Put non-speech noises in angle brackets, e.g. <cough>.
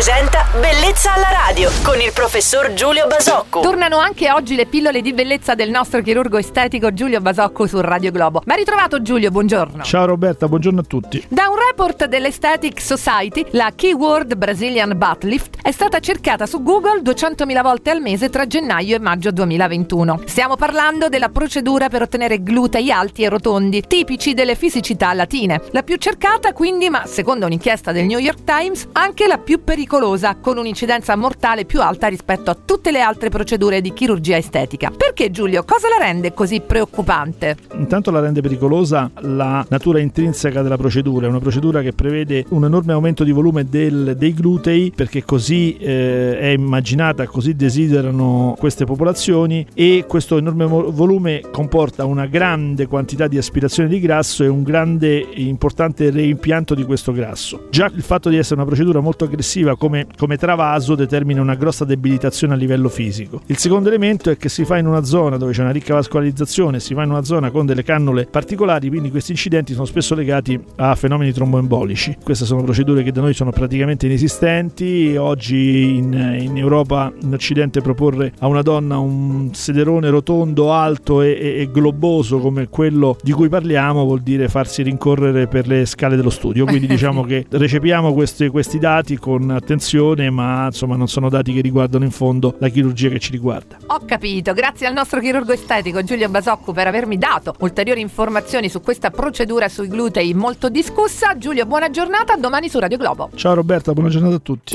presenta Bellezza alla radio con il professor Giulio Basocco. Tornano anche oggi le pillole di bellezza del nostro chirurgo estetico Giulio Basocco su Radio Globo. Ma ritrovato Giulio, buongiorno. Ciao Roberta, buongiorno a tutti. Da un report dell'Aesthetic Society, la keyword Brazilian Butt Lift è stata cercata su Google 200.000 volte al mese tra gennaio e maggio 2021. Stiamo parlando della procedura per ottenere glutei alti e rotondi, tipici delle fisicità latine. La più cercata quindi, ma secondo un'inchiesta del New York Times, anche la più pericolosa, con un'incidenza mortale più alta rispetto a tutte le altre procedure di chirurgia estetica. Perché Giulio, cosa la rende così preoccupante? Intanto la rende pericolosa la natura intrinseca della procedura, è una procedura che prevede un enorme aumento di volume del, dei glutei perché così eh, è immaginata, così desiderano queste popolazioni e questo enorme volume comporta una grande quantità di aspirazione di grasso e un grande e importante reimpianto di questo grasso. Già il fatto di essere una procedura molto aggressiva come, come travaso determina una grossa debilitazione a livello fisico. Il secondo elemento è che si fa in una zona dove c'è una ricca vascolarizzazione, si fa in una zona con delle cannule particolari, quindi questi incidenti sono spesso legati a fenomeni tromboembolici. Queste sono procedure che da noi sono praticamente inesistenti. Oggi in, in Europa, in Occidente, proporre a una donna un sederone rotondo, alto e, e, e globoso come quello di cui parliamo vuol dire farsi rincorrere per le scale dello studio. Quindi <laughs> diciamo che recepiamo questi, questi dati con attenzione, ma insomma non sono dati che riguardano in fondo la chirurgia che ci riguarda. Ho capito, grazie al nostro chirurgo estetico Giulio Basocco per avermi dato ulteriori informazioni su questa procedura sui glutei molto discussa. Giulio, buona giornata, domani su Radio Globo. Ciao Roberta, buona giornata a tutti.